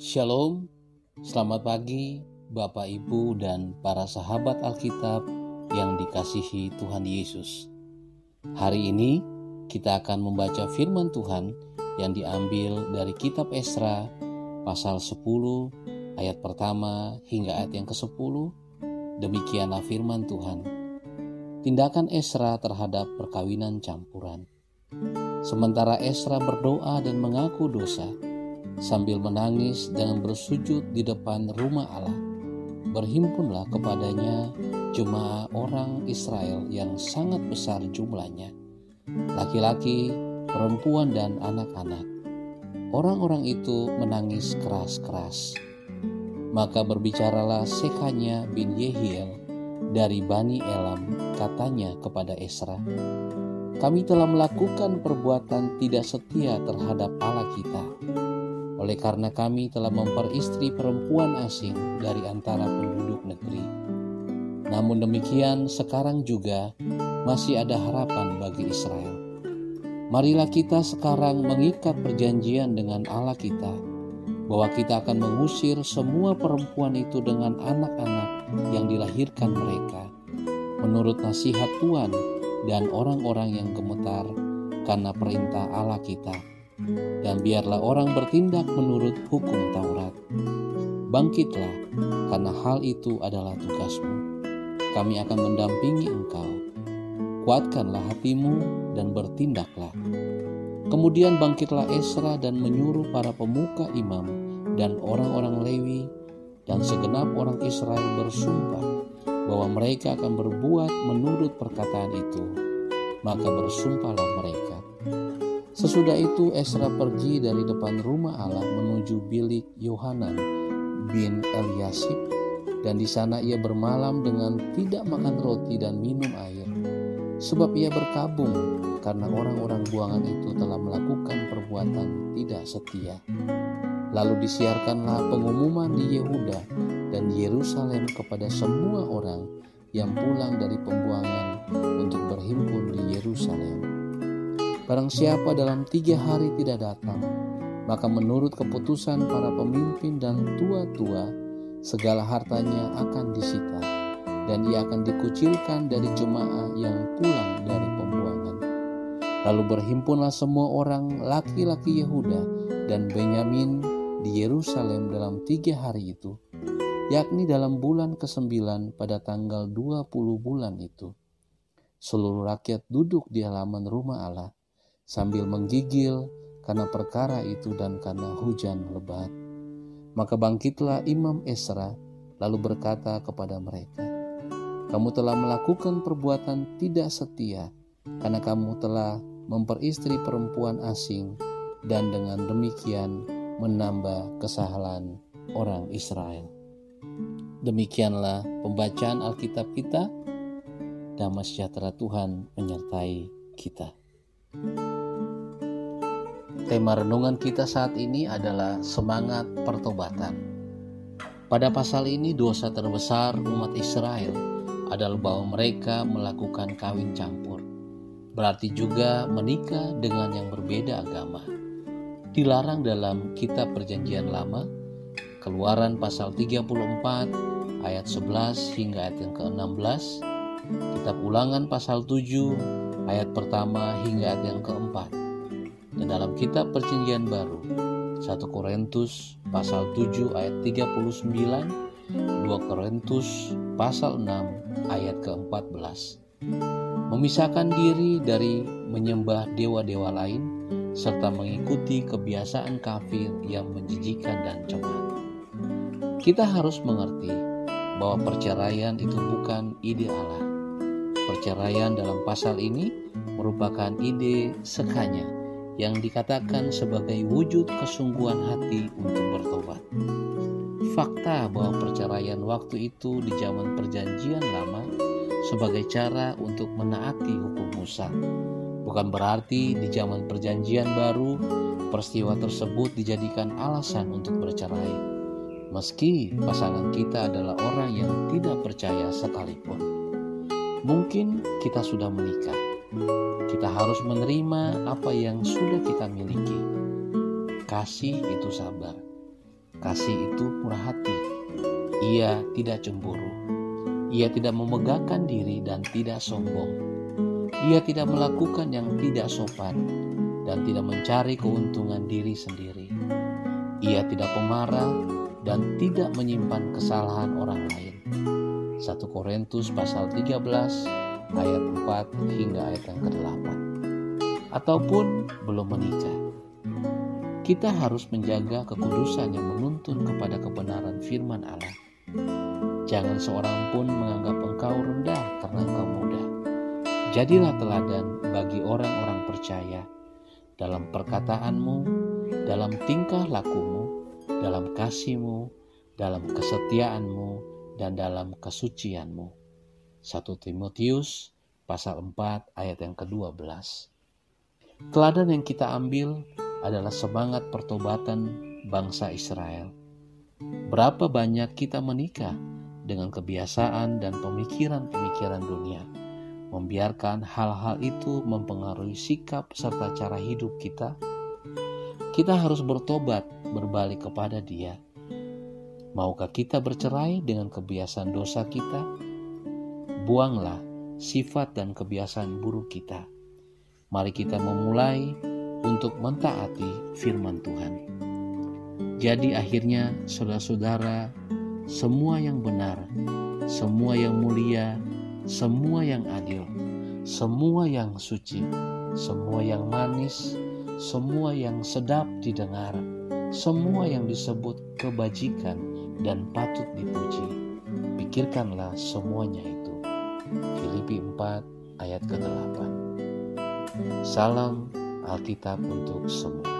Shalom, selamat pagi Bapak Ibu dan para sahabat Alkitab yang dikasihi Tuhan Yesus. Hari ini kita akan membaca firman Tuhan yang diambil dari kitab Esra pasal 10 ayat pertama hingga ayat yang ke-10. Demikianlah firman Tuhan. Tindakan Esra terhadap perkawinan campuran. Sementara Esra berdoa dan mengaku dosa, sambil menangis dan bersujud di depan rumah Allah. Berhimpunlah kepadanya jemaah orang Israel yang sangat besar jumlahnya, laki-laki, perempuan, dan anak-anak. Orang-orang itu menangis keras-keras. Maka berbicaralah Sekanya bin Yehiel dari Bani Elam, katanya kepada Esra, kami telah melakukan perbuatan tidak setia terhadap Allah kita oleh karena kami telah memperistri perempuan asing dari antara penduduk negeri. Namun demikian, sekarang juga masih ada harapan bagi Israel. Marilah kita sekarang mengikat perjanjian dengan Allah kita, bahwa kita akan mengusir semua perempuan itu dengan anak-anak yang dilahirkan mereka, menurut nasihat Tuhan dan orang-orang yang gemetar karena perintah Allah kita dan biarlah orang bertindak menurut hukum Taurat. Bangkitlah, karena hal itu adalah tugasmu. Kami akan mendampingi engkau. Kuatkanlah hatimu dan bertindaklah. Kemudian bangkitlah Esra dan menyuruh para pemuka imam dan orang-orang Lewi dan segenap orang Israel bersumpah bahwa mereka akan berbuat menurut perkataan itu. Maka bersumpahlah mereka. Sesudah itu Esra pergi dari depan rumah Allah menuju bilik Yohanan bin Eliasib dan di sana ia bermalam dengan tidak makan roti dan minum air sebab ia berkabung karena orang-orang buangan itu telah melakukan perbuatan tidak setia. Lalu disiarkanlah pengumuman di Yehuda dan Yerusalem kepada semua orang yang pulang dari pembuangan untuk berhimpun di Yerusalem. Barang siapa dalam tiga hari tidak datang, maka menurut keputusan para pemimpin dan tua-tua, segala hartanya akan disita, dan ia akan dikucilkan dari jemaah yang pulang dari pembuangan. Lalu berhimpunlah semua orang laki-laki Yehuda dan Benyamin di Yerusalem dalam tiga hari itu, yakni dalam bulan ke-9 pada tanggal 20 bulan itu. Seluruh rakyat duduk di halaman rumah Allah sambil menggigil karena perkara itu dan karena hujan lebat. Maka bangkitlah Imam Esra lalu berkata kepada mereka, Kamu telah melakukan perbuatan tidak setia karena kamu telah memperistri perempuan asing dan dengan demikian menambah kesalahan orang Israel. Demikianlah pembacaan Alkitab kita. Damai sejahtera Tuhan menyertai kita. Tema renungan kita saat ini adalah semangat pertobatan. Pada pasal ini dosa terbesar umat Israel adalah bahwa mereka melakukan kawin campur. Berarti juga menikah dengan yang berbeda agama. Dilarang dalam kitab perjanjian lama, keluaran pasal 34 ayat 11 hingga ayat yang ke-16, kitab ulangan pasal 7 ayat pertama hingga ayat yang keempat dan dalam kitab perjanjian baru 1 Korintus pasal 7 ayat 39 2 Korintus pasal 6 ayat ke-14 memisahkan diri dari menyembah dewa-dewa lain serta mengikuti kebiasaan kafir yang menjijikan dan cemat. Kita harus mengerti bahwa perceraian itu bukan ide Allah. Perceraian dalam pasal ini merupakan ide sekanya yang dikatakan sebagai wujud kesungguhan hati untuk bertobat. Fakta bahwa perceraian waktu itu di zaman Perjanjian Lama sebagai cara untuk menaati hukum Musa. Bukan berarti di zaman Perjanjian Baru peristiwa tersebut dijadikan alasan untuk bercerai. Meski pasangan kita adalah orang yang tidak percaya sekalipun. Mungkin kita sudah menikah kita harus menerima apa yang sudah kita miliki. Kasih itu sabar. Kasih itu murah hati. Ia tidak cemburu. Ia tidak memegahkan diri dan tidak sombong. Ia tidak melakukan yang tidak sopan dan tidak mencari keuntungan diri sendiri. Ia tidak pemarah dan tidak menyimpan kesalahan orang lain. 1 Korintus pasal 13 ayat 4 hingga ayat yang ke-8. Ataupun belum menikah. Kita harus menjaga kekudusan yang menuntun kepada kebenaran firman Allah. Jangan seorang pun menganggap engkau rendah karena engkau muda. Jadilah teladan bagi orang-orang percaya dalam perkataanmu, dalam tingkah lakumu, dalam kasihmu, dalam kesetiaanmu, dan dalam kesucianmu. 1 Timotius pasal 4 ayat yang ke-12. Teladan yang kita ambil adalah semangat pertobatan bangsa Israel. Berapa banyak kita menikah dengan kebiasaan dan pemikiran-pemikiran dunia, membiarkan hal-hal itu mempengaruhi sikap serta cara hidup kita. Kita harus bertobat, berbalik kepada Dia Maukah kita bercerai dengan kebiasaan dosa kita? Buanglah sifat dan kebiasaan buruk kita. Mari kita memulai untuk mentaati firman Tuhan. Jadi akhirnya saudara-saudara, semua yang benar, semua yang mulia, semua yang adil, semua yang suci, semua yang manis, semua yang sedap didengar, semua yang disebut kebajikan, dan patut dipuji. Pikirkanlah semuanya itu. Filipi 4 ayat ke-8. Salam Alkitab untuk semua.